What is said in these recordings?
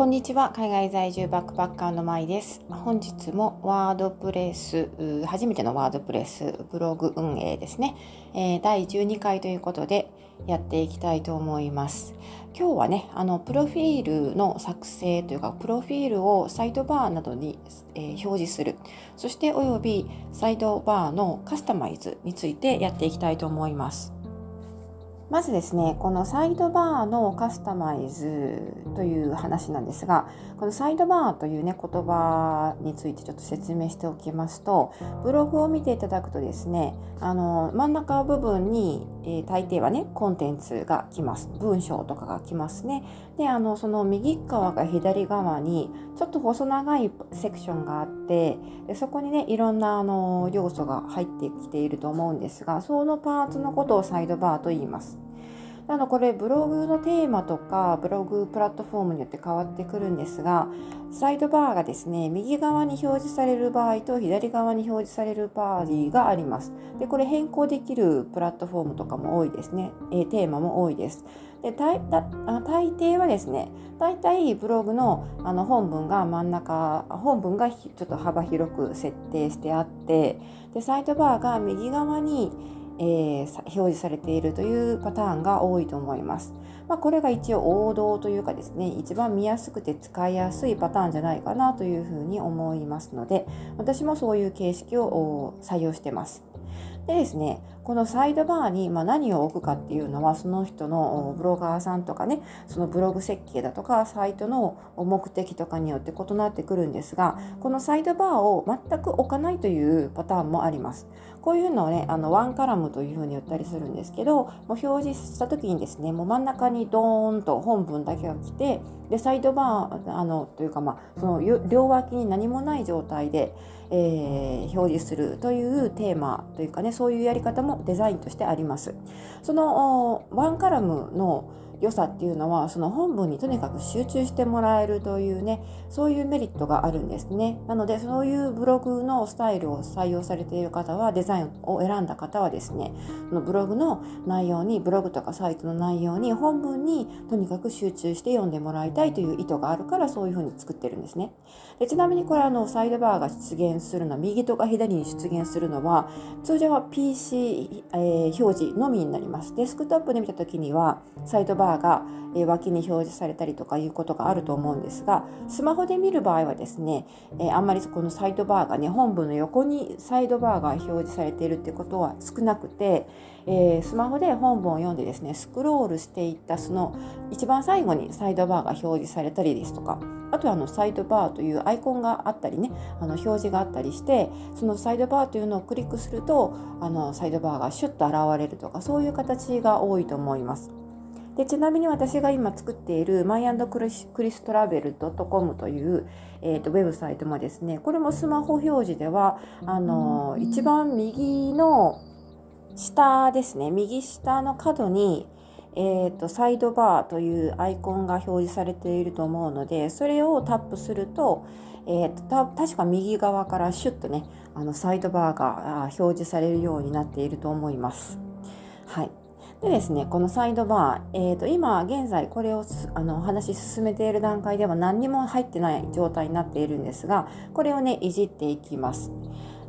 こんにちは。海外在住バックパッカーのまいです。本日もワードプレス初めてのワードプレスブログ運営ですね、え、第12回ということでやっていきたいと思います。今日はねあのプロフィールの作成というかプロフィールをサイドバーなどに、えー、表示する。そしておよびサイドバーのカスタマイズについてやっていきたいと思います。まずですね、このサイドバーのカスタマイズという話なんですが、このサイドバーというね、言葉についてちょっと説明しておきますと、ブログを見ていただくとですね、あの、真ん中部分に、えー、大抵はね、コンテンツが来ます。文章とかが来ますね。で、あの、その右側が左側に、ちょっと細長いセクションがあって、でそこにね、いろんなあの要素が入ってきていると思うんですが、そのパーツのことをサイドバーと言います。なのこれブログのテーマとかブログプラットフォームによって変わってくるんですがサイドバーがですね右側に表示される場合と左側に表示される場合があります。でこれ変更できるプラットフォームとかも多いですね、えテーマも多いです。で大大抵はですね大体ブログのあの本文が真ん中本文がちょっと幅広く設定してあってでサイドバーが右側にえー、表示されているというパターンが多いと思います。まあ、これが一応王道というかですね、一番見やすくて使いやすいパターンじゃないかなというふうに思いますので、私もそういう形式を採用してます。でですね、このサイドバーにま何を置くかっていうのはその人のブロガーさんとかねそのブログ設計だとかサイトの目的とかによって異なってくるんですがこのサイドバーを全く置かないというパターンもあります。こういうのをねあのワンカラムというふうに言ったりするんですけどもう表示した時にですねもう真ん中にドーンと本文だけが来てでサイドバーあのというかまあその両脇に何もない状態でえー、表示するというテーマというかねそういうやり方もデザインとしてあります。そのワンカラムの良さっていうのはその本文にとにかく集中してもらえるというねそういうメリットがあるんですね。なのでそういうブログのスタイルを採用されている方はデザインを選んだ方はですねそのブログの内容にブログとかサイトの内容に本文にとにかく集中して読んでもらいたいという意図があるからそういうふうに作ってるんですね。でちなみにこれあのサイドバーが出現するのは右とか左に出現するのは通常は PC、えー、表示のみになります。デスクトップで見た時にはサイドバーバーが脇に表示されたりとかいうことがあると思うんですがスマホで見る場合はですねあんまりこのサイドバーがね本文の横にサイドバーが表示されているっていうことは少なくて、え、スマホで本文を読んでですねスクロールしていったその一番最後にサイドバーが表示されたりですとかあとはあのサイドバーというアイコンがあったりねあの表示があったりしてそのサイドバーというのをクリックするとあのサイドバーがシュッと現れるとかそういう形が多いと思います。でちなみに私が今作っているマイクリストラベル .com という、えーと、ウェブサイトもですねこれもスマホ表示ではあの一番右の下ですね右下の角にえーと、サイドバーというアイコンが表示されていると思うのでそれをタップすると,、えーと確か右側からシュッとねあのサイドバーが表示されるようになっていると思います。はい、でですね、このサイドバー、えー、と今現在これをあのお話し進めている段階では何にも入ってない状態になっているんですが、これをね、いじっていきます。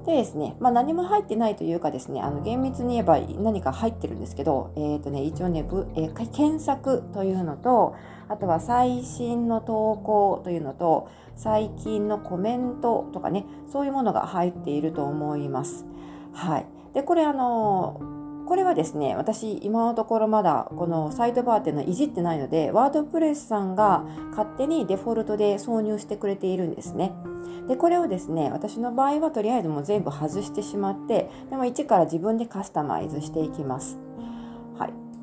でですね、まあ、何も入ってないというかですね、あの厳密に言えば何か入ってるんですけど、え、ー、とね、一応ね、えー、検索というのと、あとは最新の投稿というのと、最近のコメントとかね、そういうものが入っていると思います。はい。で、これあのこれはですね、私今のところまだこのサイトバーっていうのはいじってないので、ワードプレスさんが勝手にデフォルトで挿入してくれているんですね。で、これをですね、私の場合はとりあえずもう全部外してしまって、でも一から自分でカスタマイズしていきます。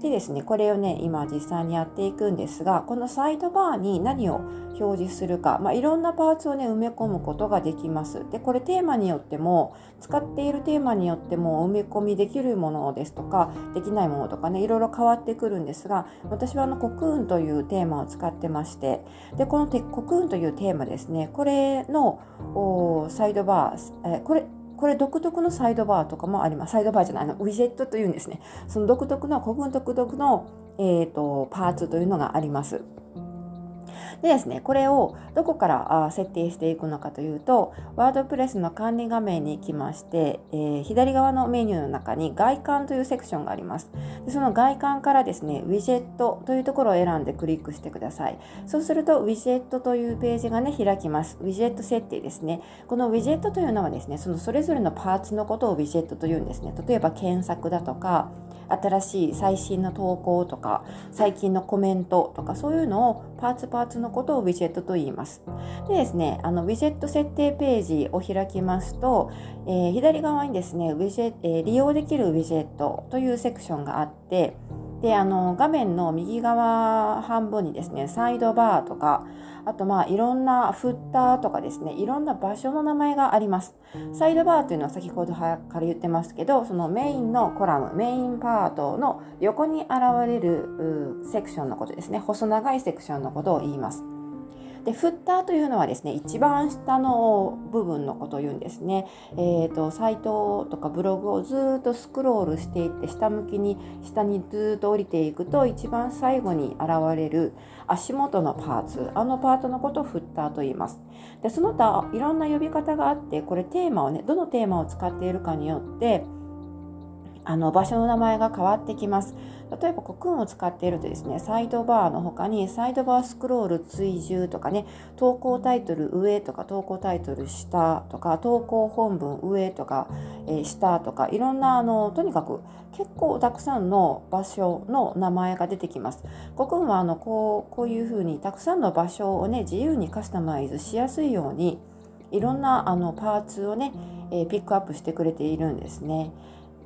でですね、これをね、今実際にやっていくんですが、このサイドバーに何を表示するか、まあ、いろんなパーツをね、埋め込むことができます。で、これテーマによっても、使っているテーマによっても埋め込みできるものですとか、できないものとかね、いろいろ変わってくるんですが、私はあのコクーンというテーマを使ってまして、で、このコクーンというテーマですね、これのサイドバー、えこれ、これ独特のサイドバーとかもあります。サイドバーじゃない、あのウィジェットというんですね。その独特の、古文独特の、えーと、パーツというのがあります。でですね、これをどこから設定していくのかというと、ワードプレスの管理画面に行きまして、えー、左側のメニューの中に外観というセクションがあります。でその外観からですね、ウィジェットというところを選んでクリックしてください。そうすると、ウィジェットというページがね、開きます。ウィジェット設定ですね。このウィジェットというのはですね、そのそれぞれのパーツのことをウィジェットというんですね。例えば検索だとか、新しい最新の投稿とか最近のコメントとかそういうのをパーツパーツパーツのことをウィジェットと言います。でですね、あのウィジェット設定ページを開きますと、えー、左側にですねウィジェ、えー、利用できるウィジェットというセクションがあってであの画面の右側半分にですねサイドバーとかあとまあいろんなフッターとかですねいろんな場所の名前があります。サイドバーというのは先ほどから言ってますけどそのメインのコラムメインパートの横に現れるセクションのことですね。細長いセクションのことを言います。でフッターというのはですね一番下の部分のことを言うんですね、えーと、サイトとかブログをずっとスクロールしていって下向きに下にずっと降りていくと一番最後に現れる足元のパーツ。あのパートのことをフッターと言います。でその他いろんな呼び方があってこれテーマをねどのテーマを使っているかによってあの場所の名前が変わってきます例えばコクーンを使っているとですね、サイドバーの他にサイドバースクロール追従とかね、投稿タイトル上とか投稿タイトル下とか、投稿本文上とか、えー、下とか、いろんなあの、とにかく結構たくさんの場所の名前が出てきます。コクーンはあのこうこういうふうにたくさんの場所をね、自由にカスタマイズしやすいように、いろんなあのパーツをね、えー、ピックアップしてくれているんですね。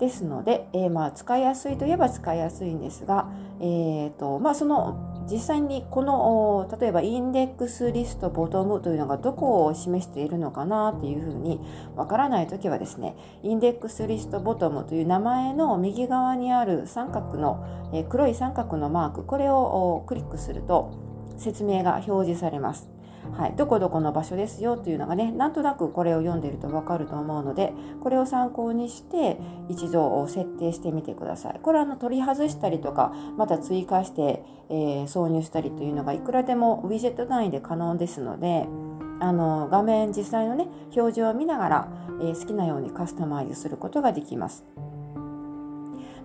ですので、えー、まあ使いやすいといえば使いやすいんですが、えーとまあ、その実際にこの例えばインデックスリストボトムというのがどこを示しているのかなっていうふうにわからないときはですねインデックスリストボトムという名前の右側にある三角の、えー、黒い三角のマークこれをクリックすると説明が表示されます。はい、どこどこの場所ですよというのがねなんとなくこれを読んでると分かると思うのでこれを参考にして一度設定してみてください。これはあの取り外したりとかまた追加して、えー、挿入したりというのがいくらでもウィジェット単位で可能ですのであの画面実際のね表示を見ながら、えー、好きなようにカスタマイズすることができます。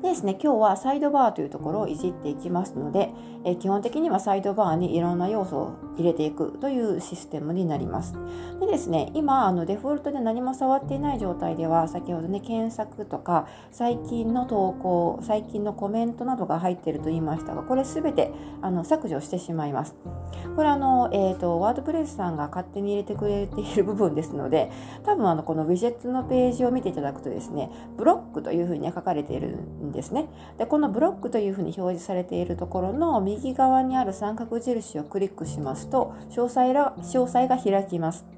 でですね、今日はサイドバーというところをいじっていきますので、え基本的にはサイドバーにいろんな要素を入れていくというシステムになります。でですね、今あのデフォルトで何も触っていない状態では、先ほどね、検索とか最近の投稿、最近のコメントなどが入っていると言いましたが、これすべてあの削除してしまいます。これあの、えーと、ワードプレスさんが勝手に入れてくれている部分ですので、多分あのこのウィジェットのページを見ていただくとですね、ブロックというふうに書かれているんんですね。でこのブロックというふうに表示されているところの右側にある三角印をクリックしますと詳細が詳細が開きます。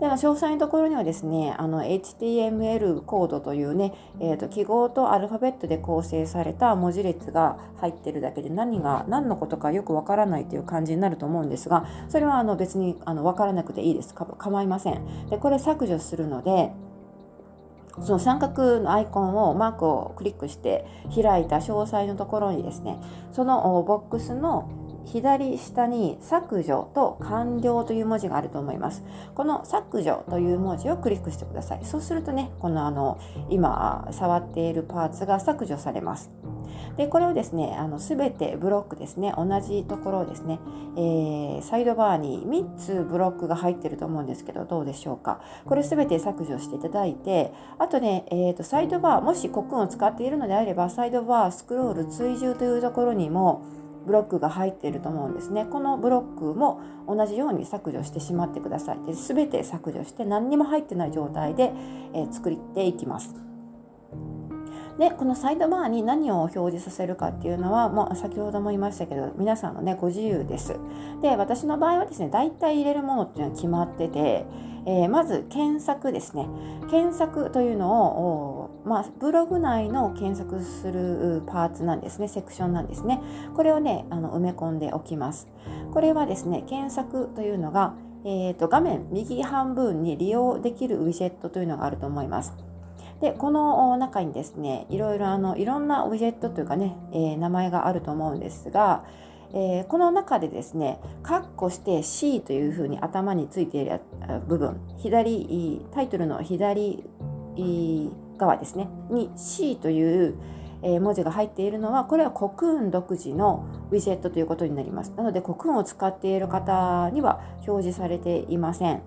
で詳細のところにはですね、あの HTML コードというね、えーと、記号とアルファベットで構成された文字列が入ってるだけで何が何のことかよくわからないという感じになると思うんですが、それはあの別にあのわからなくていいです。か構いません。で、これ削除するので、その三角のアイコンをマークをクリックして開いた詳細のところにですねそのボックスの左下に削除と完了という文字があると思います。この削除という文字をクリックしてください。そうするとね、このあの今触っているパーツが削除されます。でこれをですねあの全てブロックですね同じところですね、えー、サイドバーに3つブロックが入ってると思うんですけどどうでしょうかこれ全て削除していただいてあとね、えーと、サイドバーもしコックンを使っているのであればサイドバースクロール追従というところにもブロックが入っていると思うんですね。このブロックも同じように削除してしまってください。で全て削除して何にも入ってない状態で、えー、作っていきます。でこのサイドバーに何を表示させるかっていうのは、まあ、先ほども言いましたけど皆さんのねご自由です。で私の場合はですね大体入れるものっていうのは決まってて、えー、まず検索ですね検索というのを、まあ、ブログ内の検索するパーツなんですねセクションなんですねこれをねあの埋め込んでおきますこれはですね検索というのがえーと画面右半分に利用できるウィジェットというのがあると思います。でこの中にですねいろいろあのいろんなオブジェクトというかね、えー、名前があると思うんですが、えー、この中でですね、カッコして C というふうに頭についている部分、左、タイトルの左側ですね、に C という文字が入っているのは、これはコクーン独自のウィジェットということになります。なので、コクーンを使っている方には表示されていません。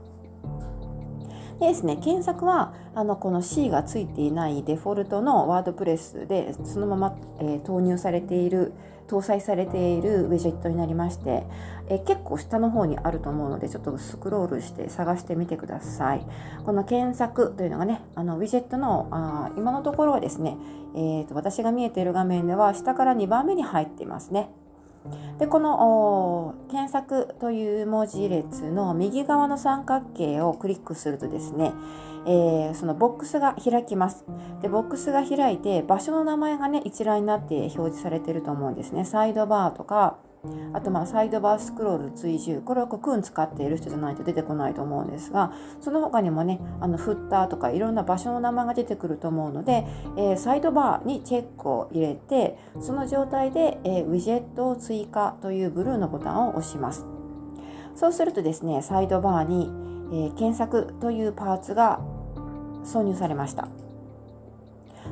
でですね、検索はあのこの C がついていないデフォルトのワードプレスでそのまま、えー、投入されている搭載されているウィジェットになりまして、え結構下の方にあると思うのでちょっとスクロールして探してみてくださいこの検索というのがねあのウィジェットのあ今のところはですね、えーと私が見えている画面では下から2番目に入っていますねでこの検索という文字列の右側の三角形をクリックするとですね、えー、そのボックスが開きます。でボックスが開いて場所の名前がね一覧になって表示されていると思うんですね。サイドバーとかあとまあサイドバースクロール追従。これはコクーン使っている人じゃないと出てこないと思うんですがその他にもねあのフッターとかいろんな場所の名前が出てくると思うので、えー、サイドバーにチェックを入れてその状態で、えー、ウィジェットを追加というブルーのボタンを押します。そうするとですねサイドバーに、えー、検索というパーツが挿入されました。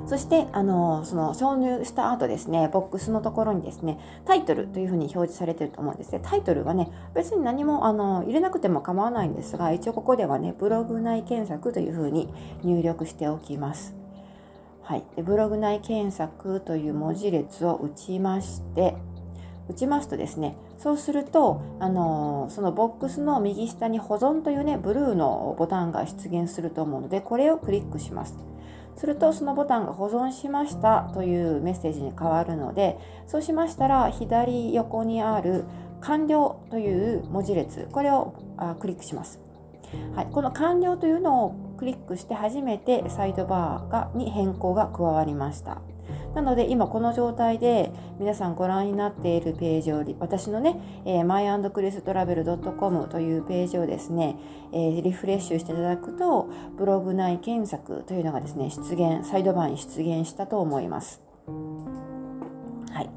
そして、あのその挿入した後ですね、ボックスのところにですね、タイトルというふうに表示されてると思うんですね。タイトルはね、別に何もあの入れなくても構わないんですが、一応ここではね、ブログ内検索というふうに入力しておきます。はい、でブログ内検索という文字列を打ちまして、打ちますとですね、そうすると、あのそのボックスの右下に保存というね、ブルーのボタンが出現すると思うので、これをクリックします。するとそのボタンが保存しましたというメッセージに変わるのでそうしましたら左横にある完了という文字列これをクリックします、はい、この完了というのをクリックして初めてサイドバーがに変更が加わりました。なので今この状態で皆さんご覧になっているページを私のね、えー、myandchristravel.com というページをですね、えー、リフレッシュしていただくとブログ内検索というのがですね出現サイドバーに出現したと思います。はい、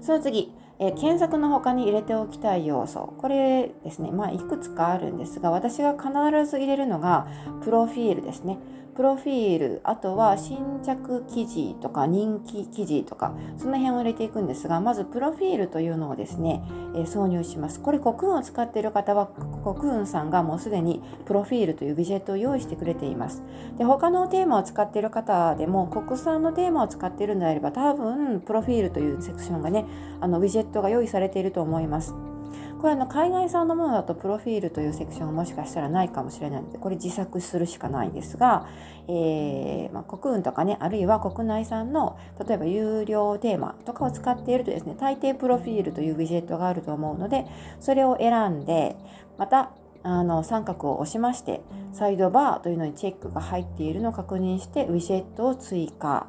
その次え、検索の他に入れておきたい要素。これですねまあいくつかあるんですが私が必ず入れるのがプロフィールですね。プロフィール、あとは新着記事とか人気記事とか、その辺を入れていくんですが、まずプロフィールというのをですね、えー、挿入します。これ、コクーンを使っている方は、コクーンさんがもうすでにプロフィールというビジェットを用意してくれています。で、他のテーマを使っている方でも、国産のテーマを使っているのであれば、多分、プロフィールというセクションがね、あの、ウィジェットが用意されていると思います。これあの海外産のものだとプロフィールというセクションがもしかしたらないかもしれないのでこれ自作するしかないんですが、えー、まあ、国運とかねあるいは国内産の例えば有料テーマとかを使っているとですね大抵プロフィールというウィジェットがあると思うのでそれを選んでまたあの三角を押しましてサイドバーというのにチェックが入っているのを確認してウィジェットを追加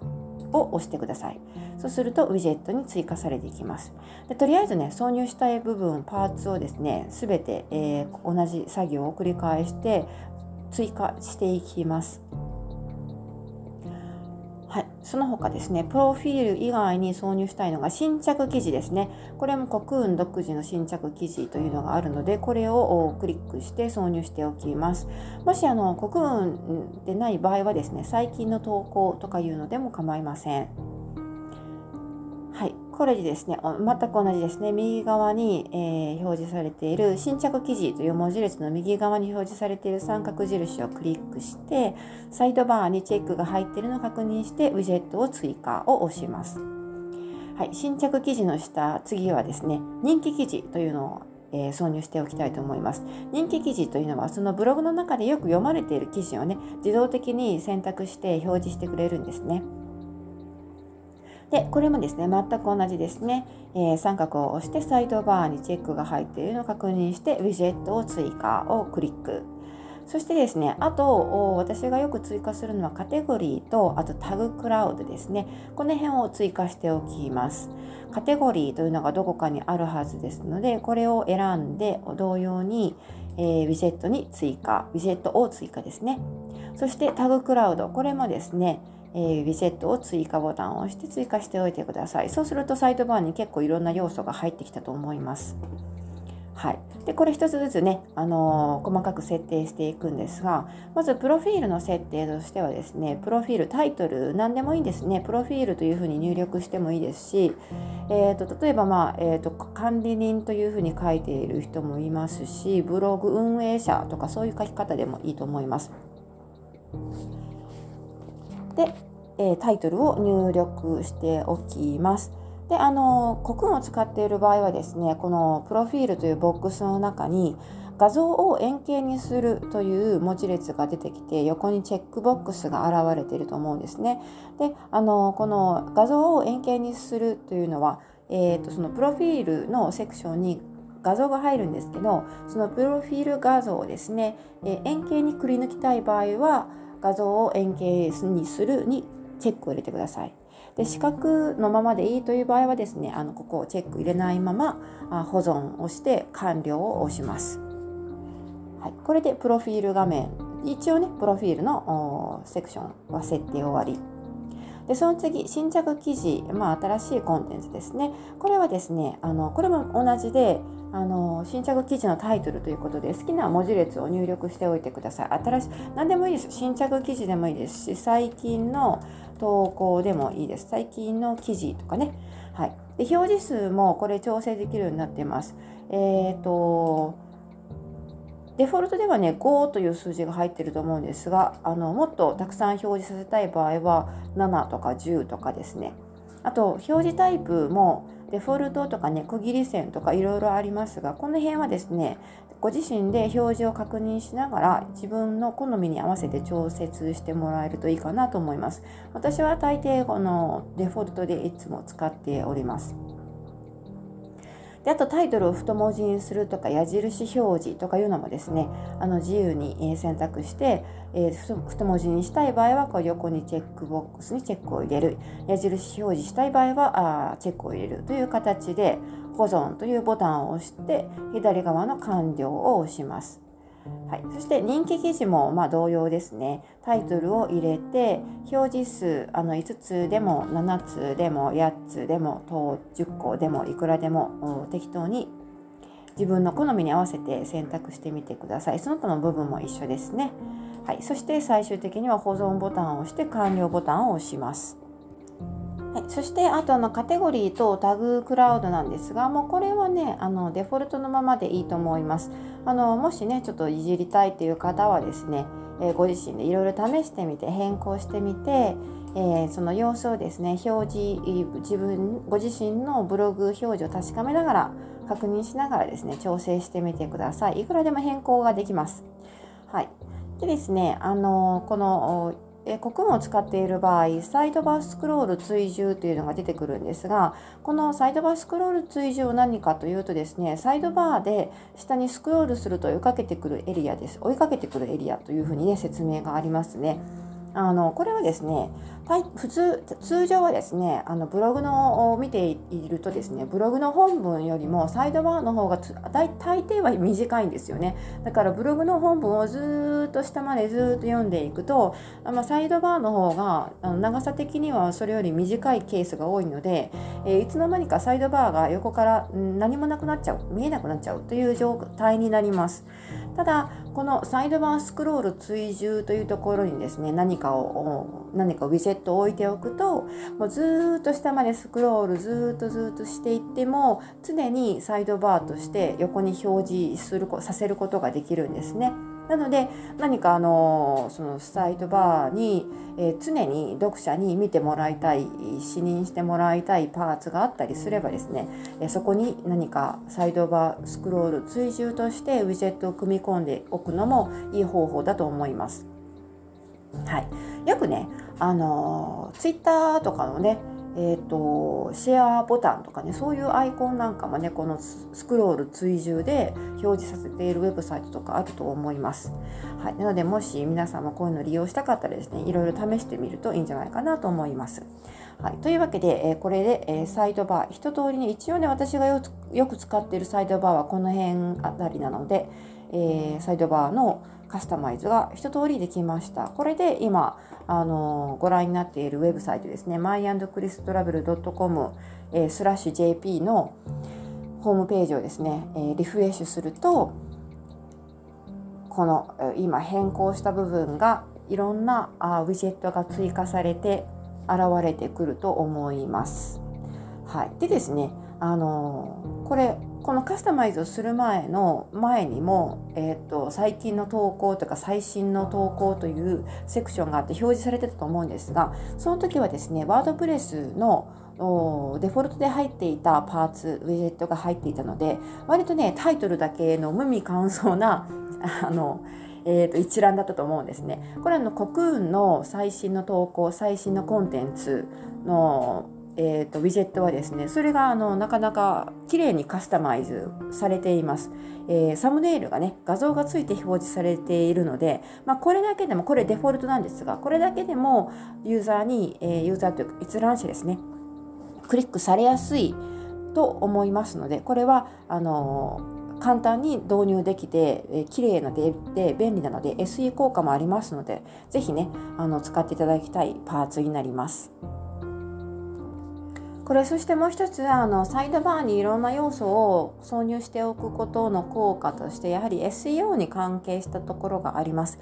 を押してください。そうするとウィジェットに追加されていきます。でとりあえずね、挿入したい部分、パーツをですね、すべて、えー、同じ作業を繰り返して追加していきます。はい、その他ですね、プロフィール以外に挿入したいのが新着記事ですね。これもコクーン独自の新着記事というのがあるので、これをクリックして挿入しておきます。もしあのコクーンでない場合はですね、最近の投稿とかいうのでも構いません。これでですね、全く同じですね、右側に、えー、表示されている新着記事という文字列の右側に表示されている三角印をクリックして、サイドバーにチェックが入っているのを確認して、ウィジェットを追加を押します。はい、新着記事の下、次はですね、人気記事というのをえー、挿入しておきたいと思います。人気記事というのはそのブログの中でよく読まれている記事をね自動的に選択して表示してくれるんですね。でこれもですね全く同じですね、えー、三角を押してサイドバーにチェックが入っているのを確認してウィジェットを追加をクリックそしてですね、あと、私がよく追加するのはカテゴリーと、あとタグクラウドですね。この辺を追加しておきます。カテゴリーというのがどこかにあるはずですので、これを選んで、同様に、えー、ウィジェットに追加、ウィジェットを追加ですね。そしてタグクラウド、これもですね、えー、ウィジェットを追加ボタンを押して追加しておいてください。そうするとサイドバーに結構いろんな要素が入ってきたと思います。はい、でこれ一つずつね、あのー、細かく設定していくんですがまずプロフィールの設定としてはですねプロフィールタイトル何でもいいんですねプロフィールというふうに入力してもいいですし、えーと、例えば、まあえーと、管理人というふうに書いている人もいますしブログ運営者とかそういう書き方でもいいと思います。で、えー、タイトルを入力しておきます。であのコクンを使っている場合はですねこのプロフィールというボックスの中に画像を円形にするという文字列が出てきて横にチェックボックスが現れていると思うんですね。であのこの画像を円形にするというのは、えーと、そのプロフィールのセクションに画像が入るんですけどそのプロフィール画像をですね、え円形にくり抜きたい場合は画像を円形にするにチェックを入れてください。で四角のままでいいという場合はですねあのここをチェック入れないまま保存をして完了を押します、はい、これでプロフィール画面。一応ねプロフィールのセクションは設定終わり。でその次新着記事、まあ、新しいコンテンツですね。これはですねあのこれも同じであの新着記事のタイトルということで好きな文字列を入力しておいてください新しい何でもいいです新着記事でもいいですし最近の投稿でもいいです。最近の記事とかね。はい。で、表示数もこれ調整できるようになってます。えっ、ー、と、デフォルトではね、5という数字が入ってると思うんですが、あのもっとたくさん表示させたい場合は7とか10とかですね。あと、表示タイプもデフォルトとかね、区切り線とかいろいろありますが、この辺はですね、ご自身で表示を確認しながら自分の好みに合わせて調節してもらえるといいかなと思います。私は大抵このデフォルトでいつも使っております。であとタイトルを太文字にするとか矢印表示とかいうのもですねあの自由に選択して、えー、太文字にしたい場合はこう横にチェックボックスにチェックを入れる矢印表示したい場合はあチェックを入れるという形で保存というボタンを押して左側の完了を押します。はい、そして人気記事もま同様ですね。タイトルを入れて表示数あの5つでも7つでも8つでも10個でもいくらでも適当に自分の好みに合わせて選択してみてください。その他の部分も一緒ですね。はい、そして最終的には保存ボタンを押して完了ボタンを押します。はい、そしてあとあのカテゴリーとタグクラウドなんですがもうこれはねあのデフォルトのままでいいと思います。あのもしねちょっといじりたいという方はですね、えー、ご自身でいろいろ試してみて変更してみて、えー、その様子をですね表示自分ご自身のブログ表示を確かめながら確認しながらですね調整してみてください。いくらでも変更ができます。はい。でですねあのこのえコクーンを使っている場合サイドバースクロール追従というのが出てくるんですがこのサイドバースクロール追従は何かというとですねサイドバーで下にスクロールすると追いかけてくるエリアです。追いかけてくるエリアというふうにね説明がありますね。あのこれはですね普通通常はですねあのブログのを見ているとですねブログの本文よりもサイドバーの方が大大抵は短いんですよね。だからブログの本文をずっと下までずっと読んでいくと、まあ、サイドバーの方が長さ的にはそれより短いケースが多いので、えー、いつの間にかサイドバーが横から何もなくなっちゃう見えなくなっちゃうという状態になります。ただこのサイドバースクロール追従というところにですね何かを何かウィジェットを置いておくともうずっと下までスクロールずっとずっとしていっても常にサイドバーとして横に表示するさせることができるんですね。なので何かあのそのサイドバーに、えー、常に読者に見てもらいたい視認してもらいたいパーツがあったりすればですね、えー、そこに何かサイドバースクロール追従としてウィジェットを組み込んでおくのもいい方法だと思います。はい、よくねあのツイッターとかのねえーと、シェアボタンとかねそういうアイコンなんかもねこのスクロール追従で表示させているウェブサイトとかあると思います。はい、なのでもし皆さんもこういうの利用したかったらですねいろいろ試してみるといいんじゃないかなと思います。はい、というわけで、えー、これで、えー、サイドバー一通りに一応ね私がよく使っているサイドバーはこの辺あたりなので、えー、サイドバーのカスタマイズが一通りできました。これで今、あのご覧になっているウェブサイトですね、myandchristravel.com、えー、スラッシュ JP のホームページをですね、えー、リフレッシュすると、この今変更した部分がいろんなあウィジェットが追加されて現れてくると思います。はい、でですね、あのこれこのカスタマイズをする前の前にも、えーと、最近の投稿とか最新の投稿というセクションがあって表示されてたと思うんですがその時はですねワードプレスのデフォルトで入っていたパーツウィジェットが入っていたので割とねタイトルだけの無味乾燥な あのえー、と一覧だったと思うんですね。これはのコクーンの最新の投稿最新のコンテンツのえーと、ウィジェットはですねそれがあのなかなか綺麗にカスタマイズされています、えー、サムネイルがね画像がついて表示されているので、まあ、これだけでもこれデフォルトなんですがこれだけでもユーザーに、えー、ユーザーというか閲覧者ですねクリックされやすいと思いますのでこれはあのー、簡単に導入できて、えー、綺麗なでで便利なので SE 効果もありますので是非ねあの使っていただきたいパーツになります。これそしてもう一つはあのサイドバーにいろんな要素を挿入しておくことの効果としてやはり SEO に関係したところがあります。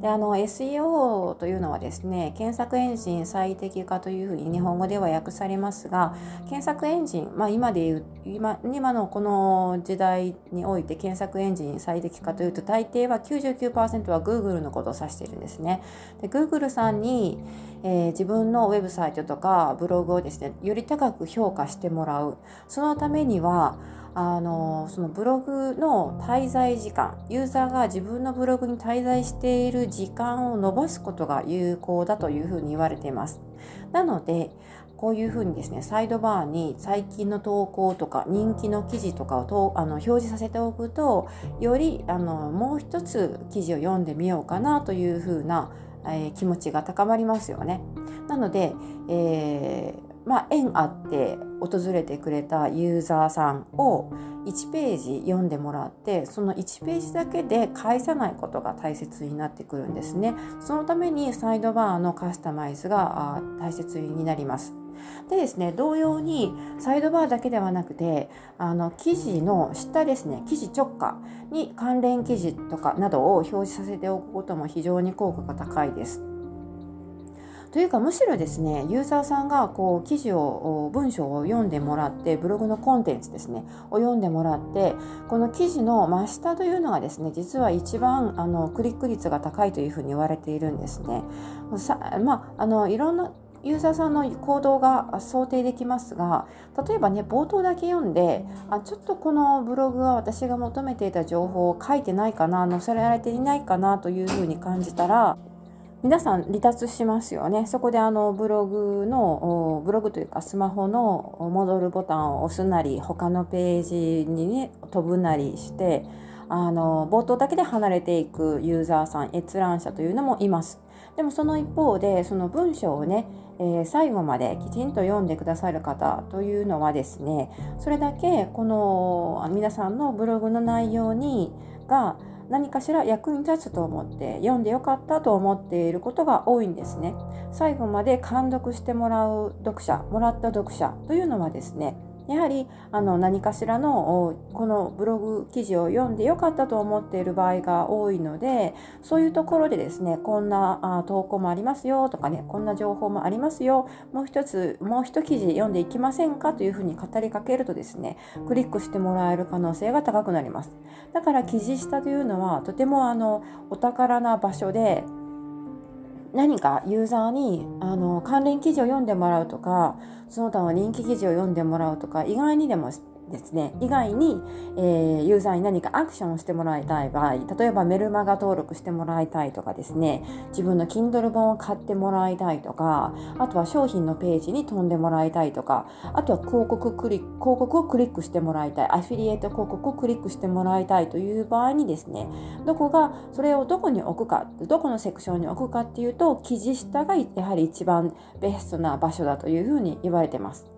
であの SEO というのはですね検索エンジン最適化というふうに日本語では訳されますが検索エンジン、まあ、今でいう今今のこの時代において検索エンジン最適化というと大抵は99%は Google のことを指しているんですね。で Google さんに、えー、自分のウェブサイトとかブログをですねより高高く評価してもらうそのためにはあのそのブログの滞在時間ユーザーが自分のブログに滞在している時間を伸ばすことが有効だというふうに言われていますなのでこういうふうにですねサイドバーに最近の投稿とか人気の記事とかをとあの表示させておくとよりあのもう一つ記事を読んでみようかなというふうな、えー、気持ちが高まりますよね。なので、えーまあ、縁あって訪れてくれたユーザーさんを1ページ読んでもらってその1ページだけで返さないことが大切になってくるんですね。そのためにサイドバーのカスタマイズが大切になります。でですね同様にサイドバーだけではなくてあの記事の下ですね記事直下に関連記事とかなどを表示させておくことも非常に効果が高いです。というかむしろですねユーザーさんがこう記事を文章を読んでもらってブログのコンテンツですねを読んでもらってこの記事の真下というのがですね実は一番あのクリック率が高いというふうに言われているんですね。さまあ、あのいろんなユーザーさんの行動が想定できますが例えばね冒頭だけ読んであちょっとこのブログは私が求めていた情報を書いてないかな載せられていないかなというふうに感じたら皆さん離脱しますよね。そこであのブログの、ブログというかスマホの戻るボタンを押すなり、他のページにね、飛ぶなりして、あの、冒頭だけで離れていくユーザーさん、閲覧者というのもいます。でもその一方で、その文章をね、えー、最後まできちんと読んでくださる方というのはですね、それだけこの皆さんのブログの内容にが何かしら役に立つと思って読んでよかったと思っていることが多いんですね。最後まで感読してもらう読者もらった読者というのはですねやはりあの何かしらのこのブログ記事を読んでよかったと思っている場合が多いのでそういうところでですねこんな投稿もありますよとかねこんな情報もありますよもう一つもう一記事読んでいきませんかというふうに語りかけるとですねクリックしてもらえる可能性が高くなります。だから記事下というのはとてもあのお宝な場所で何かユーザーにあの関連記事を読んでもらうとかその他の人気記事を読んでもらうとか意外にでもですね。以外に、えー、ユーザーに何かアクションをしてもらいたい場合例えばメルマガ登録してもらいたいとかですね。自分の Kindle 本を買ってもらいたいとかあとは商品のページに飛んでもらいたいとかあとは広告クリ広告をクリックしてもらいたいアフィリエイト広告をクリックしてもらいたいという場合にですね。どこがそれをどこに置くかどこのセクションに置くかっていうと記事下がやはり一番ベストな場所だというふうに言われてます。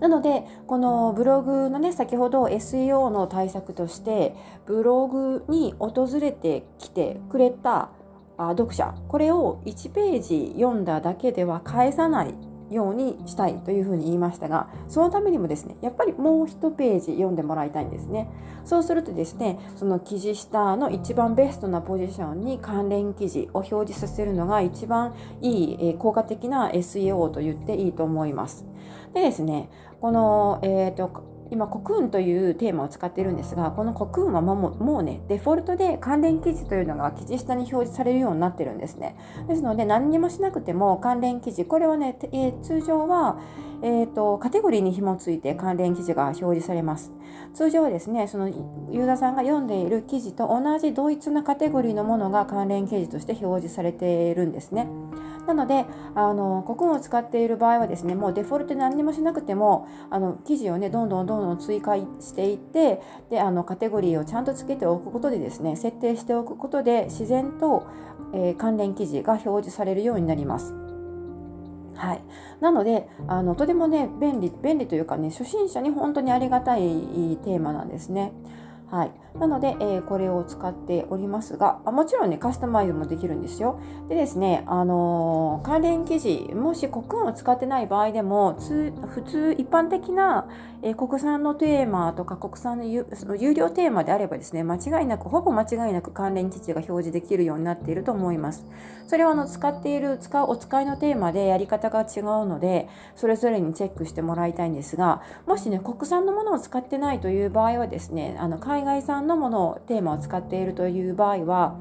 なのでこのブログのね先ほど SEO の対策としてブログに訪れてきてくれたあ読者これを1ページ読んだだけでは返さないようにしたいというふうに言いましたがそのためにもですねやっぱりもう1ページ読んでもらいたいんですね。そうするとですねその記事下の一番ベストなポジションに関連記事を表示させるのが一番いい、え効果的な SEO と言っていいと思います。でですねこの、えーと今、コクーンというテーマを使っているんですが、このコクーンはもうもうね、デフォルトで関連記事というのが記事下に表示されるようになってるんですね。ですので、何にもしなくても関連記事、これはね、えー、通常は、えーと、カテゴリーに紐付いて関連記事が表示されます。通常はですね、そのユーザーさんが読んでいる記事と同じ同一なカテゴリーのものが関連記事として表示されているんですね。なので、あの、コクーンを使っている場合はですね、もうデフォルトで何にもしなくても、あの、記事をね、どんどんどんどん追加していって、で、あの、カテゴリーをちゃんとつけておくことでですね、設定しておくことで、自然と、えー、関連記事が表示されるようになります。はい、なのであのとてもね便利便利というかね初心者に本当にありがたいテーマなんですね。はい、なので、えー、これを使っておりますがあもちろんねカスタマイズもできるんですよ。でですね、あのー、関連記事もし国運を使ってない場合でも普通一般的な、えー、国産のテーマとか国産の有その有料テーマであればですね間違いなくほぼ間違いなく関連記事が表示できるようになっていると思います。それはあの使っている使うお使いのテーマでやり方が違うのでそれぞれにチェックしてもらいたいんですがもしね国産のものを使ってないという場合はですねあの海外産のものをテーマを使っているという場合は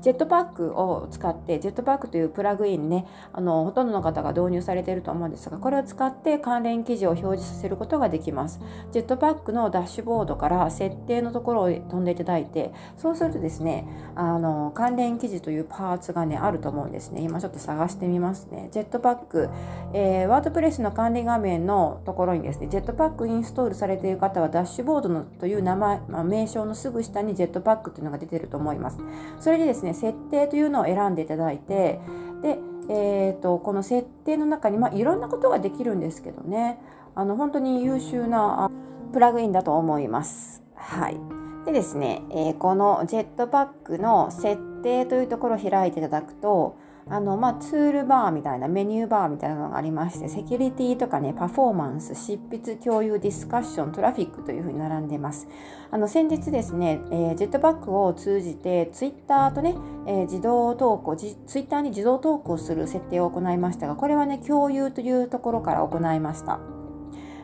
ジェットパックを使って、ジェットパックというプラグインね、あの、ほとんどの方が導入されていると思うんですが、これを使って関連記事を表示させることができます。ジェットパックのダッシュボードから設定のところを飛んでいただいて、そうするとですね、あの、関連記事というパーツがね、あると思うんですね。今ちょっと探してみますね。ジェットパック、えー、ワードプレスの管理画面のところにですね、ジェットパックインストールされている方は、ダッシュボードのという名前、まあ、名称のすぐ下にジェットパックというのが出てると思います。それでですね、設定というのを選んでいただいてで、えーと、この設定の中に、まあ、いろんなことができるんですけどねあの本当に優秀なプラグインだと思います。はい、でですね、えー、このジェットパックの設定というところを開いていただくとあの、まあ、ツールバーみたいな、メニューバーみたいなのがありまして、セキュリティとかね、パフォーマンス、執筆、共有、ディスカッション、トラフィックというふうに並んでます。あの、先日ですね、えー、ジェットバックを通じて、ツイッターとね、えー、自動投稿、ツイッターに自動投稿する設定を行いましたが、これはね、共有というところから行いました。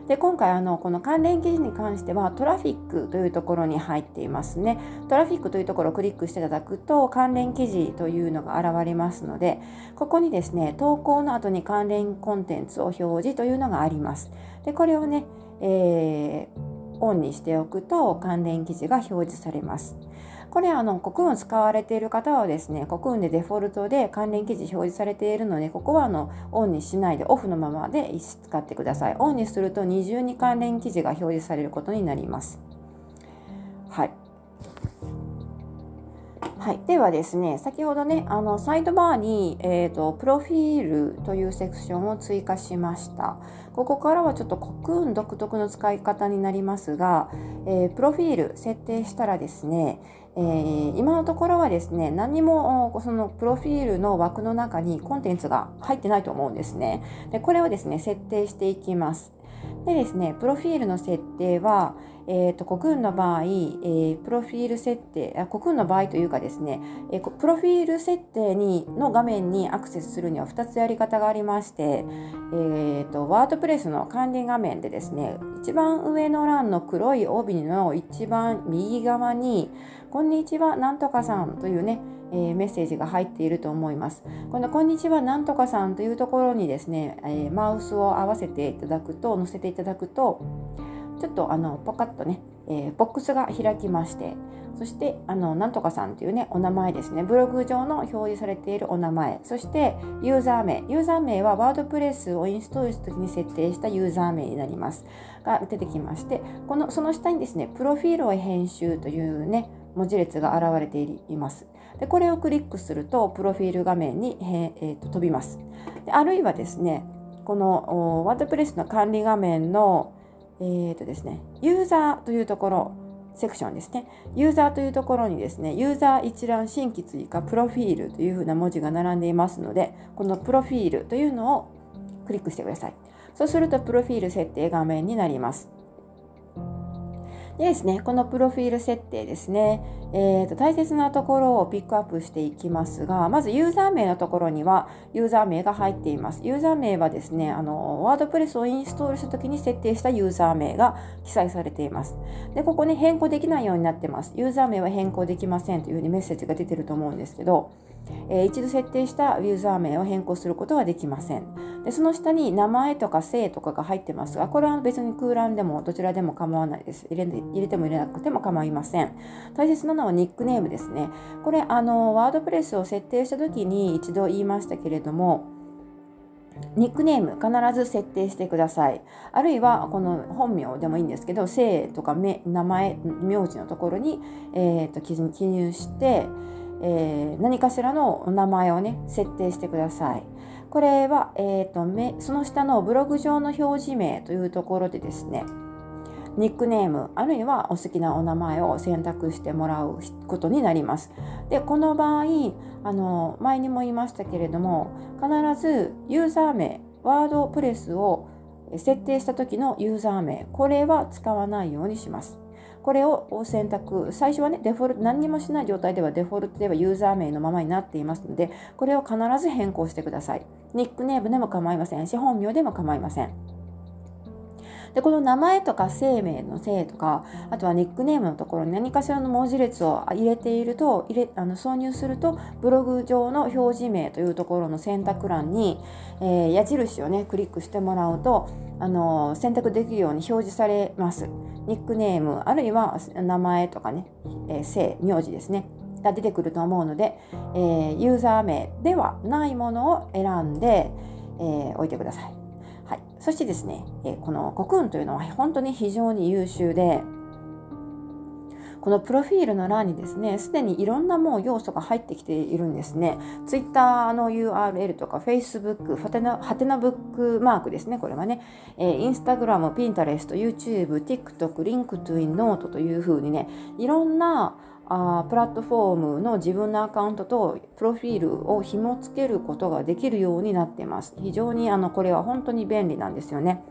で今回あのこの関連記事に関してはトラフィックというところに入っていますね。トラフィックというところをクリックしていただくと関連記事というのが現れますのでここにですね投稿の後に関連コンテンツを表示というのがあります。でこれをね、えー、オンにしておくと関連記事が表示されます。これあの、コクーンを使われている方はですね、コクーンでデフォルトで関連記事表示されているので、ここはあのオンにしないでオフのままで使ってください。オンにすると二重に関連記事が表示されることになります。はい。はい、ではですね、先ほどね、あのサイドバーに、えーと、プロフィールというセクションを追加しました。ここからはちょっとコクーン独特の使い方になりますが、えー、プロフィール設定したらですね、えー、今のところはですね、何もそのプロフィールの枠の中にコンテンツが入ってないと思うんですね。でこれをですね、設定していきます。でですね、プロフィールの設定は、えーと、コクーンの場合、えー、プロフィール設定あ、コクーンの場合というかですね、えー、プロフィール設定にの画面にアクセスするには2つやり方がありまして、えーと、ワードプレスの管理画面でですね、一番上の欄の黒い帯の一番右側に、こんにちは、なんとかさんというね、えー、メッセージが入っていると思います。この「こんにちはなんとかさん」というところにですね、えー、マウスを合わせていただくと載せていただくとちょっとあのポカッとね、えー、ボックスが開きましてそしてあのなんとかさんというねお名前ですね。ブログ上の表示されているお名前。そしてユーザー名。ユーザー名はワードプレスをインストールした時に設定したユーザー名になります。が出てきましてこのその下にですねプロフィールを編集というね文字列が現れています。でこれをクリックするとプロフィール画面に、えー、と飛びます。であるいはですねこのワードプレスの管理画面の、えーとですね、ユーザーというところ、セクションですね。ユーザーというところにですね、ユーザー一覧新規追加、プロフィールというふうな文字が並んでいますので、このプロフィールというのをクリックしてください。そうすると、プロフィール設定画面になります。でですね、このプロフィール設定ですね、えーと、大切なところをピックアップしていきますが、まずユーザー名のところにはユーザー名が入っています。ユーザー名はですね、あの、ワードプレスをインストールした時に設定したユーザー名が記載されています。で、ここね、変更できないようになってます。ユーザー名は変更できませんというふうにメッセージが出てると思うんですけど、えー、一度設定したユーザー名を変更することはできません。でその下に名前とか姓とかが入ってますが、これは別に空欄でもどちらでも構わないです。入れ入れても入れなくても構いません。大切なのはニックネームですね。これ、あの、ワードプレスを設定した時に一度言いましたけれども、ニックネーム必ず設定してください。あるいはこの本名でもいいんですけど、姓とか名前、名字のところに、えーと記入して、えー、何かしらのお名前をね設定してください。これは、えーと、その下のブログ上の表示名というところでですねニックネームあるいはお好きなお名前を選択してもらうことになります。でこの場合あの前にも言いましたけれども必ずユーザー名ワードプレスを設定した時のユーザー名これは使わないようにします。これを選択、最初はね、デフォルト、何にもしない状態ではデフォルトではユーザー名のままになっていますので、これを必ず変更してください。ニックネームでも構いませんし、本名でも構いません。で、この名前とか生命の姓とか、あとはニックネームのところに何かしらの文字列を入れていると、入れあの挿入すると、ブログ上の表示名というところの選択欄に、えー、矢印をね、クリックしてもらうと、あの選択できるように表示されます。ニックネーム、あるいは名前とかね、えー、姓、名字ですね。が出てくると思うので、えー、ユーザー名ではないものを選んで、えー、置いてください。そしてですね、えこのコクーンというのは本当に非常に優秀で、このプロフィールの欄にですね、すでにいろんなもう要素が入ってきているんですね。Twitter の URL とか Facebook、ハテナハテナブックマークですね、これはね。えー、Instagram、Pinterest、YouTube、TikTok、LinkedIn、Note というふうにね、いろんなあプラットフォームの自分のアカウントとプロフィールを紐付けることができるようになっています。非常にあのこれは本当に便利なんですよね。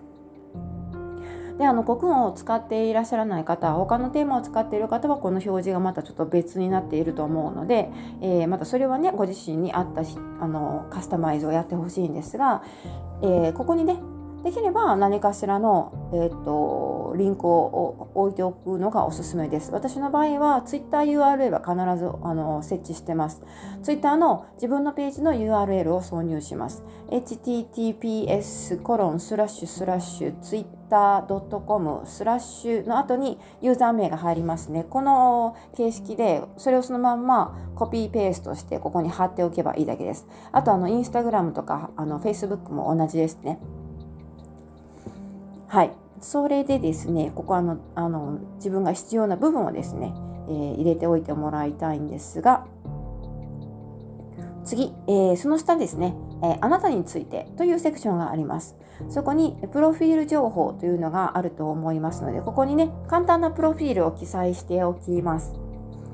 で、あの、コクンを使っていらっしゃらない方、他のテーマを使っている方は、この表示がまたちょっと別になっていると思うので、えー、またそれはね、ご自身に合った、あの、カスタマイズをやってほしいんですが、えー、ここにね、できれば何かしらの、えーと、リンクを置いておくのがおすすめです。私の場合は TwitterURL は必ずあの設置してます。Twitter の自分のページの URL を挿入します。https コロンスラッシュスラッシュ twitter.com スラッシュの後にユーザー名が入りますね。この形式でそれをそのまんまコピーペーストしてここに貼っておけばいいだけです。あとあのインスタグラムとかあの Facebook も同じですね。はい。それでですね、ここあの、あの、自分が必要な部分をですね、えー、入れておいてもらいたいんですが、次、えー、その下ですね、えー、あなたについてというセクションがあります。そこにプロフィール情報というのがあると思いますので、ここにね、簡単なプロフィールを記載しておきます。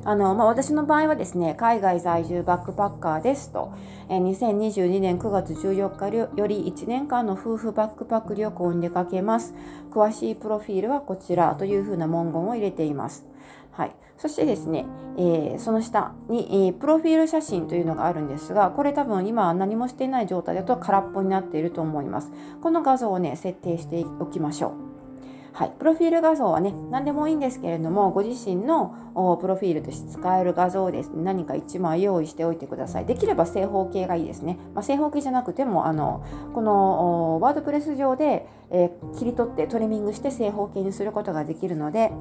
あの、まあ、私の場合はですね、海外在住バックパッカーですと、え2022年9月14日より1年間の夫婦バックパック旅行に出かけます。詳しいプロフィールはこちらというふうな文言を入れています。はい。そしてですね、えー、その下に、えー、プロフィール写真というのがあるんですが、これ多分今何もしていない状態だと空っぽになっていると思います。この画像をね、設定しておきましょう。はい、プロフィール画像はね、何でもいいんですけれども、ご自身のプロフィールとして使える画像です、ね、何か1枚用意しておいてください。できれば正方形がいいですね。まあ、正方形じゃなくても、あのこのワードプレス上で、えー、切り取ってトリミングして正方形にすることができるので、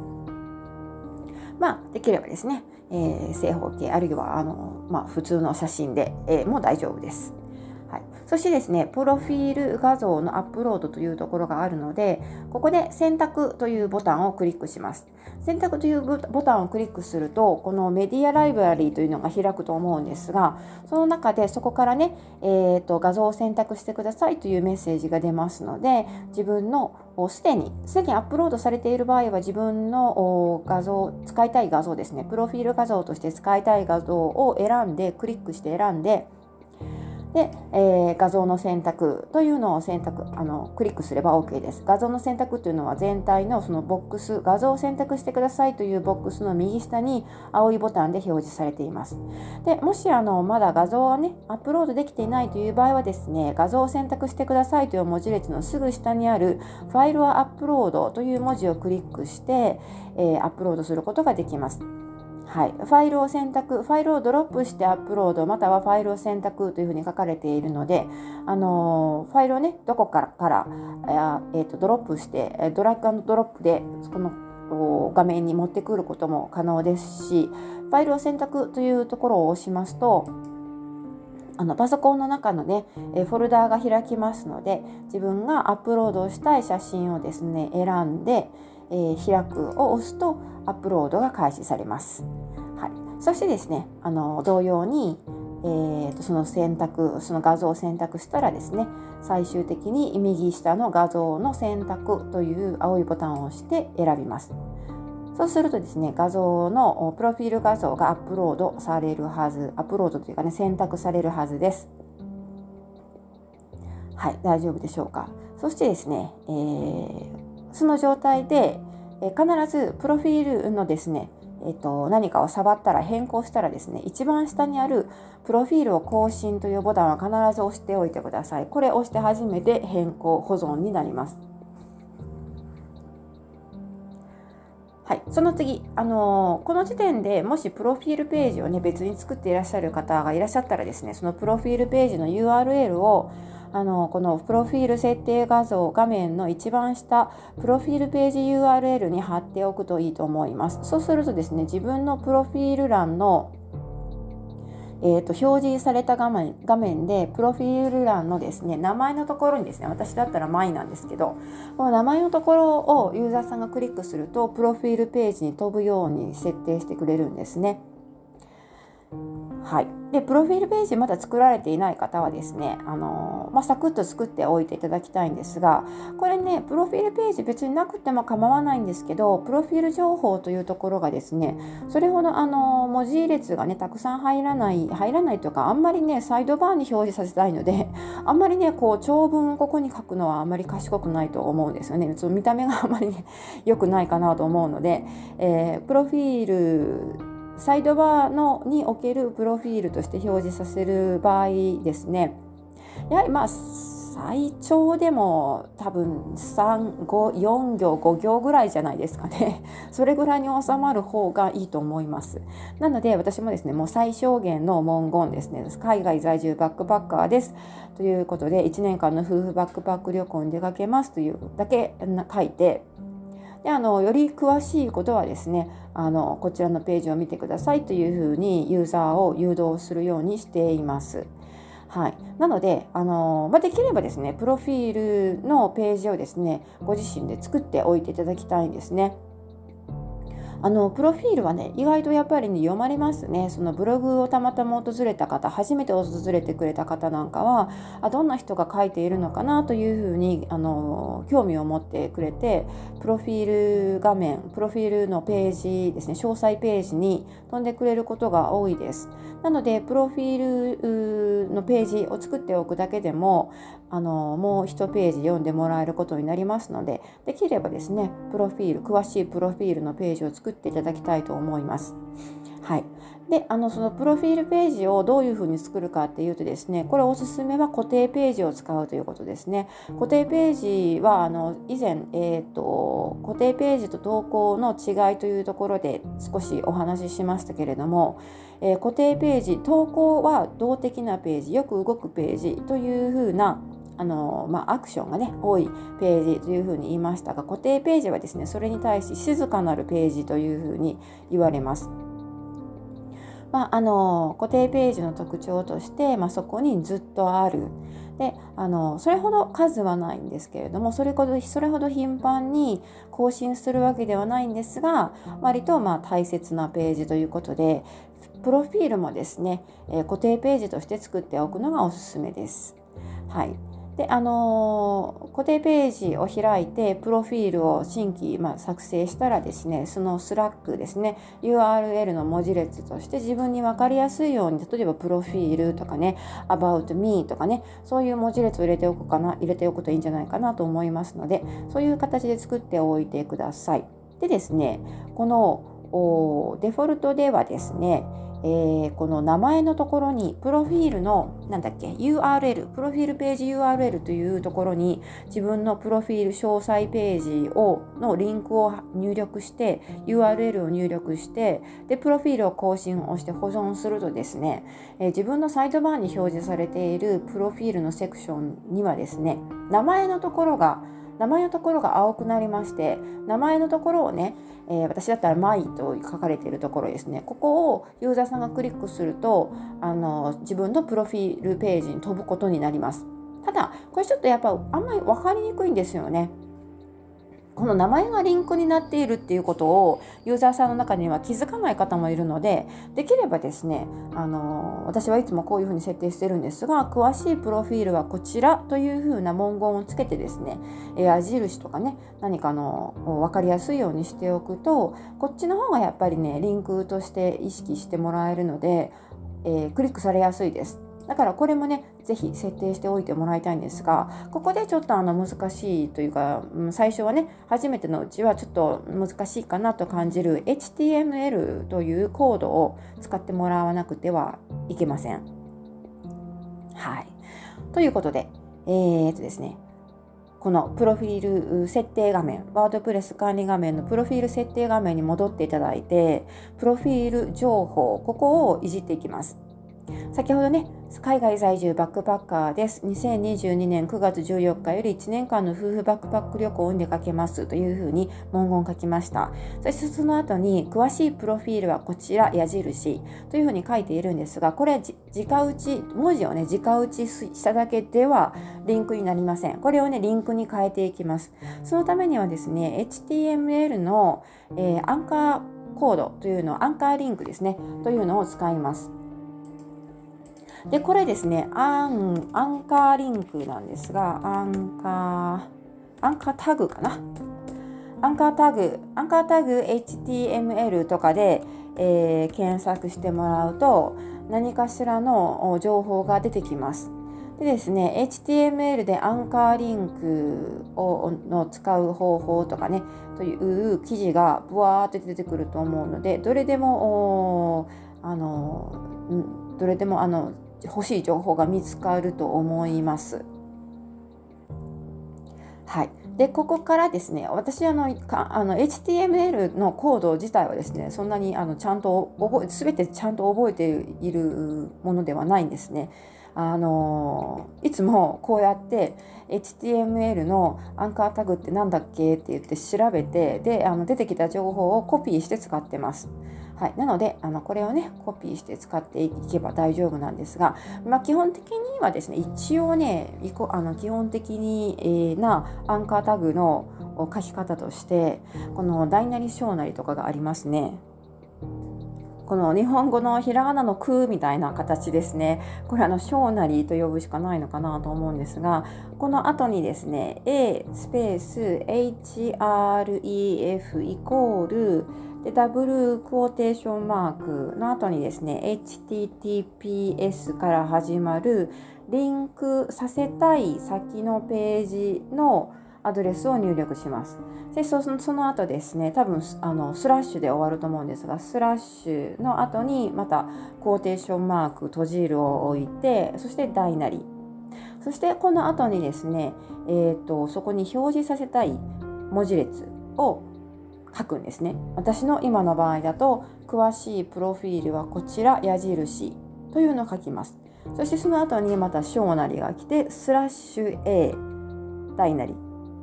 まあ、できればですね、えー、正方形あるいはあの、まあ、普通の写真で、えー、も大丈夫です。そしてですね、プロフィール画像のアップロードというところがあるので、ここで選択というボタンをクリックします。選択というボタンをクリックすると、このメディアライブラリーというのが開くと思うんですが、その中でそこからね、えーと、画像を選択してくださいというメッセージが出ますので、自分のすでに、すでにアップロードされている場合は自分の画像、使いたい画像ですね、プロフィール画像として使いたい画像を選んで、クリックして選んで、で、えー、画像の選択というのを選択あのクリックすれば OK です。画像の選択というのは全体のそのボックス画像を選択してくださいというボックスの右下に青いボタンで表示されています。でもしあのまだ画像はねアップロードできていないという場合はですね画像を選択してくださいという文字列のすぐ下にあるファイルはアップロードという文字をクリックして、えー、アップロードすることができます。はい、ファイルを選択、ファイルをドロップしてアップロード、またはファイルを選択というふうに書かれているので、あのファイルをね、どこからからえーと、ドロップして、ドラッグアンドロップでこの画面に持ってくることも可能ですし、ファイルを選択というところを押しますと、あのパソコンの中のね、えフォルダーが開きますので、自分がアップロードしたい写真をですね、選んで、えー、開くを押すとアップロードが開始されます。はい、そしてですねあの同様に、えーと、その選択その画像を選択したらですね最終的に右下の画像の選択という青いボタンを押して選びます。そうするとですね、画像のプロフィール画像がアップロードされるはず、アップロードというかね、選択されるはずです。はい、大丈夫でしょうか。そしてですね、えーその状態で、え必ずプロフィールのですね、えっと、何かを触ったら変更したらですね、一番下にあるプロフィールを更新というボタンは必ず押しておいてください。これを押して初めて変更、保存になります。はい、その次、あのー、この時点でもしプロフィールページをね別に作っていらっしゃる方がいらっしゃったらですねそのプロフィールページの URL をあのこのプロフィール設定画像画面の一番下プロフィールページ URL に貼っておくといいと思いますそうするとですね自分のプロフィール欄のえーと、表示された画面画面でプロフィール欄のですね名前のところにですね私だったらマイなんですけどこの名前のところをユーザーさんがクリックするとプロフィールページに飛ぶように設定してくれるんですね。はい、でプロフィールページまだ作られていない方はですね、あのまあ、サクッと作っておいていただきたいんですがこれねプロフィールページ別になくても構わないんですけどプロフィール情報というところがですねそれほどあの文字列がねたくさん入らない入らないといかあんまりねサイドバーに表示させたいので あんまりねこう長文をここに書くのはあんまり賢くないと思うんですよね。その見た目があまりね良くないかなと思うので、えー、プロフィールサイドバーのにおけるプロフィールとして表示させる場合ですね。やはりまあ最長でも多分3 5 4行5行ぐらいじゃないですかね。それぐらいに収まる方がいいと思います。なので私もですねもう最小限の文言ですね。海外在住バックパッカーです。ということで1年間の夫婦バックパック旅行に出かけますというだけ書いてであのより詳しいことはですねあのこちらのページを見てくださいというふうにユーザーを誘導するようにしています。はい、なので、あのまあ、できればですねプロフィールのページをですねご自身で作っておいていただきたいんですね。あのプロフィールはね意外とやっぱり、ね、読まれますね。そのブログをたまたま訪れた方初めて訪れてくれた方なんかはあどんな人が書いているのかなというふうにあの興味を持ってくれてプロフィール画面プロフィールのページですね詳細ページに飛んでくれることが多いです。なのでプロフィールのページを作っておくだけでもあのもう1ページ読んでもらえることになりますのでできればですねプロフィール詳しいプロフィールのページを作っていただきたいと思います。はい、であのそのプロフィールページをどういうふうに作るかっていうとですねこれおすすめは固定ページを使うということですね固定ページはあの以前、えーと、固定ページと投稿の違いというところで少しお話ししましたけれども、えー、固定ページ投稿は動的なページよく動くページというふうなあの、まあ、アクションがね多いページというふうに言いましたが固定ページはですねそれに対し静かなるページというふうに言われます。まあ、あの固定ページの特徴として、まあ、そこにずっとあるであのそれほど数はないんですけれどもそれほどそれほど頻繁に更新するわけではないんですが割とまあ大切なページということでプロフィールもですね、え固定ページとして作っておくのがおすすめです。はい、であの、固定ページを開いてプロフィールを新規、まあ、作成したらですねそのスラックですね URL の文字列として自分に分かりやすいように例えばプロフィールとかね About Me とかねそういう文字列を入れておくかな入れておくといいんじゃないかなと思いますのでそういう形で作っておいてください。でですねこのデフォルトではですねえー、この名前のところにプロフィールのなんだっけ URL プロフィールページ URL というところに自分のプロフィール詳細ページをのリンクを入力して URL を入力してでプロフィールを更新をして保存するとですね、えー、自分のサイドバーに表示されているプロフィールのセクションにはですね名前のところが名前のところが青くなりまして名前のところをね、えー、私だったら「マイ」と書かれているところですね。ここをユーザーさんがクリックするとあの自分のプロフィールページに飛ぶことになります。ただこれちょっとやっぱあんまり分かりにくいんですよね。この名前がリンクになっているっていうことをユーザーさんの中には気づかない方もいるのでできればですねあの私はいつもこういうふうに設定してるんですが詳しいプロフィールはこちらというふうな文言をつけてですね矢印とかね何かの分かりやすいようにしておくとこっちの方がやっぱりねリンクとして意識してもらえるので、えー、クリックされやすいです。だからこれもね、ぜひ設定しておいてもらいたいんですが、ここでちょっとあの難しいというか、最初はね、初めてのうちはちょっと難しいかなと感じる HTML というコードを使ってもらわなくてはいけません。はい。ということで、えー、っとですね、このプロフィール設定画面、ワードプレス管理画面のプロフィール設定画面に戻っていただいて、プロフィール情報、ここをいじっていきます。先ほどね、海外在住バックパッカーです。2022年9月14日より1年間の夫婦バックパック旅行に出かけますというふうに文言を書きました。そしてその後に詳しいプロフィールはこちら矢印というふうに書いているんですが、これ直打ち、文字をね、直打ちしただけではリンクになりません。これをね、リンクに変えていきます。そのためにはですね、HTML の、えー、アンカーコードというの、アンカーリンクですね、というのを使います。で、これですね、アン、アンカーリンクなんですが、アンカー、アンカータグかな？アンカータグ、アンカータグ HTML とかで、えー、検索してもらうと、何かしらの情報が出てきます。でですね、HTML でアンカーリンクをの使う方法とかね、という記事がブワーって出てくると思うので、どれでも、あの、どれでもあの欲しい情報が見つかると思います。はい、でここからですね私あのかあの HTML のコード自体はですねそんなにあのちゃんと覚え全てちゃんと覚えているものではないんですね。あのいつもこうやって HTML のアンカータグって何だっけって言って調べてであの出てきた情報をコピーして使ってます。はい、なのであのこれをねコピーして使っていけば大丈夫なんですが、まあ、基本的にはですね一応ねあの基本的に、えー、なアンカータグの書き方としてこの大なり小なりとかがありますね。この日本語のひらがなの「く」みたいな形ですね。これあの小なりと呼ぶしかないのかなと思うんですがこの後にですね A スペース HREF イコールでダブルクォーテーションマークの後にですね HTTPS から始まるリンクさせたい先のページのアドレスを入力します。でその後ですね多分あのスラッシュで終わると思うんですがスラッシュの後にまたクォーテーションマーク閉じるを置いてそして大なりそしてこの後にですね、えーとそこに表示させたい文字列を書くんですね。私の今の場合だと、詳しいプロフィールはこちら矢印というのを書きます。そしてその後にまた小なりが来て、スラッシュ A 大なり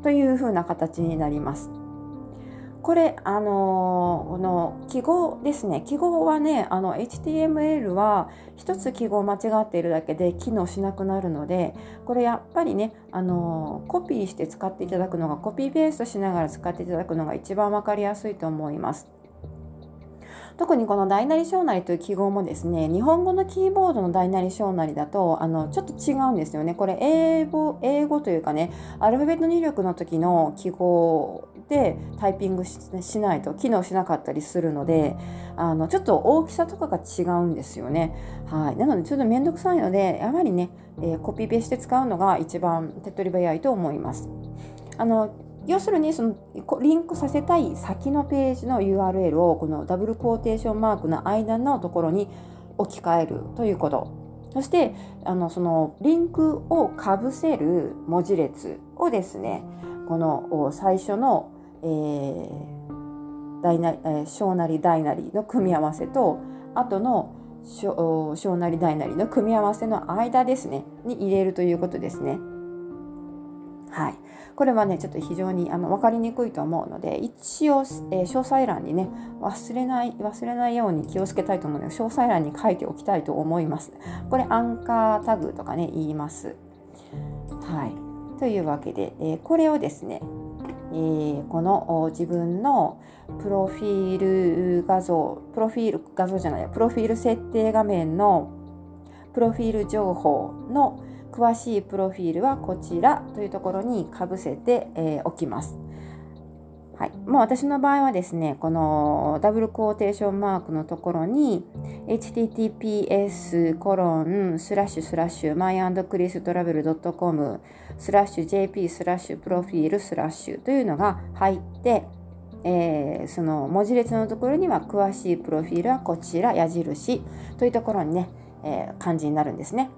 というふうな形になります。これあの、この記号ですね記号はねあの HTML は一つ記号間違っているだけで機能しなくなるのでこれやっぱりねあの、コピーして使っていただくのがコピーペーストしながら使っていただくのが一番分かりやすいと思います。特にこの大なり小なりという記号もですね日本語のキーボードの大なり小なりだとあのちょっと違うんですよねこれ英語英語というかねアルファベット入力の時の記号でタイピングしないと機能しなかったりするのであのちょっと大きさとかが違うんですよね。はい、なのでちょっと面倒くさいのでやはりね、えー、コピペして使うのが一番手っ取り早いと思います。あの要するにそのリンクさせたい先のページの URL をこのダブルコーテーションマークの間のところに置き換えるということ。そしてあのそのリンクをかぶせる文字列をですねこの最初の、えー、大なえ、小なり大なりの組み合わせと後の小なり大なりの組み合わせの間ですねに入れるということですね。はい、これはねちょっと非常にあの分かりにくいと思うので一応、えー、詳細欄にね忘れない忘れないように気をつけたいと思うので詳細欄に書いておきたいと思います。これアンカータグとかね言います。はい、というわけで、えー、これをですねえー、この自分のプロフィール画像プロフィール画像じゃないプロフィール設定画面のプロフィール情報の詳しいプロフィールはこちらというところにかぶせて、えー、おきます。はい、もう私の場合はですね、このダブルコーテーションマークのところに https コロンスラッシュスラッシュ myandchristravel.com スラッシュ jp スラッシュプロフィールスラッシュというのが入って、えー、その文字列のところには詳しいプロフィールはこちら矢印というところにね、えー、感じになるんですね。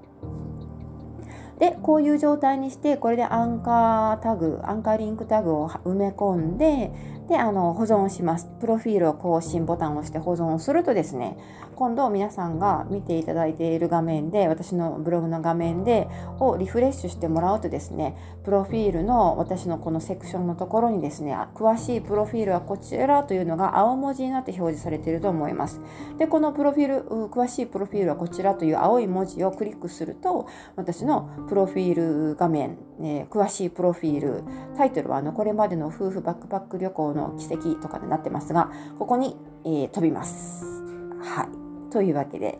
でこういう状態にしてこれでアンカータグアンカーリンクタグを埋め込んでであの保存します。プロフィールを更新ボタンを押して保存するとですね今度皆さんが見ていただいている画面で私のブログの画面でをリフレッシュしてもらうとですねプロフィールの私のこのセクションのところにですね詳しいプロフィールはこちらというのが青文字になって表示されていると思います。でこのプロフィール詳しいプロフィールはこちらという青い文字をクリックすると私のプロフィール画面、えー、詳しいプロフィールタイトルはあのこれまでの夫婦バックパック旅行のの奇跡とかになってますが、ここに、えー、飛びます。はい。というわけで、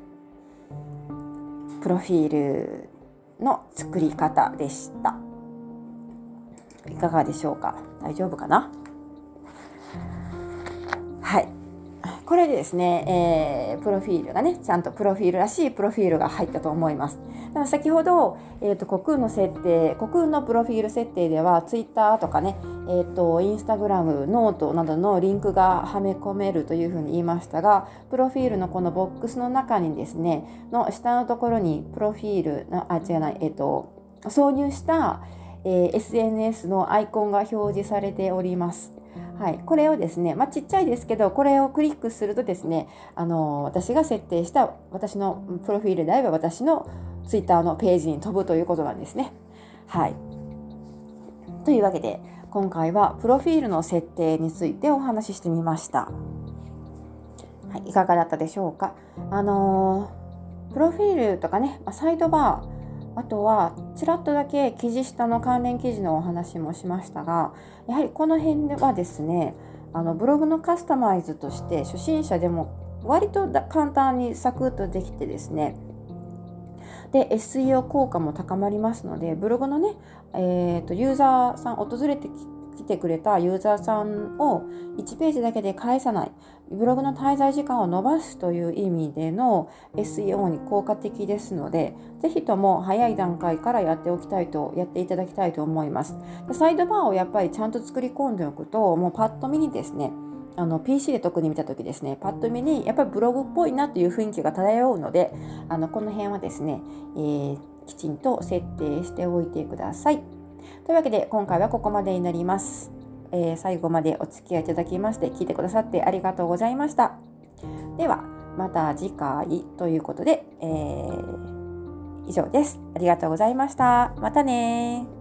プロフィールの作り方でした。いかがでしょうか？大丈夫かな？はい。これでですね、えー、プロフィールがね、ちゃんとプロフィールらしいプロフィールが入ったと思います。だから先ほど、えーと、コクーンの設定、コクーンのプロフィール設定では、ツイッターとかね、えーと、インスタグラム、ノートなどのリンクがはめ込めるというふうに言いましたが、プロフィールのこのボックスの中にですね、の下のところにプロフィールの、あ、違うない、えっ、ー、と、挿入した、えー、SNS のアイコンが表示されております。はい、これをですね、まあ、ちっちゃいですけど、これをクリックするとですね、あの私が設定した私のプロフィールであれば私のツイッターのページに飛ぶということなんですね。はい。というわけで、今回はプロフィールの設定についてお話ししてみました。はい、いかがだったでしょうか？あの、プロフィールとかね、サイドバー、あとはちらっとだけ記事下の関連記事のお話もしましたがやはりこの辺ではですねあのブログのカスタマイズとして初心者でも割と簡単にサクッとできてですねで SEO 効果も高まりますのでブログのね、えーと、ユーザーさん訪れて来てくれたユーザーさんを1ページだけで返さないブログの滞在時間を伸ばすという意味での SEO に効果的ですのでぜひとも早い段階からやっておきたいとやっていただきたいと思いますサイドバーをやっぱりちゃんと作り込んでおくともうパッと見にですねあの PC で特に見た時ですねパッと見にやっぱりブログっぽいなという雰囲気が漂うのであのこの辺はですね、えー、きちんと設定しておいてください。というわけで今回はここまでになります。えー、最後までお付き合いいただきまして聞いてくださってありがとうございました。ではまた次回ということで、えー、以上です。ありがとうございました。またね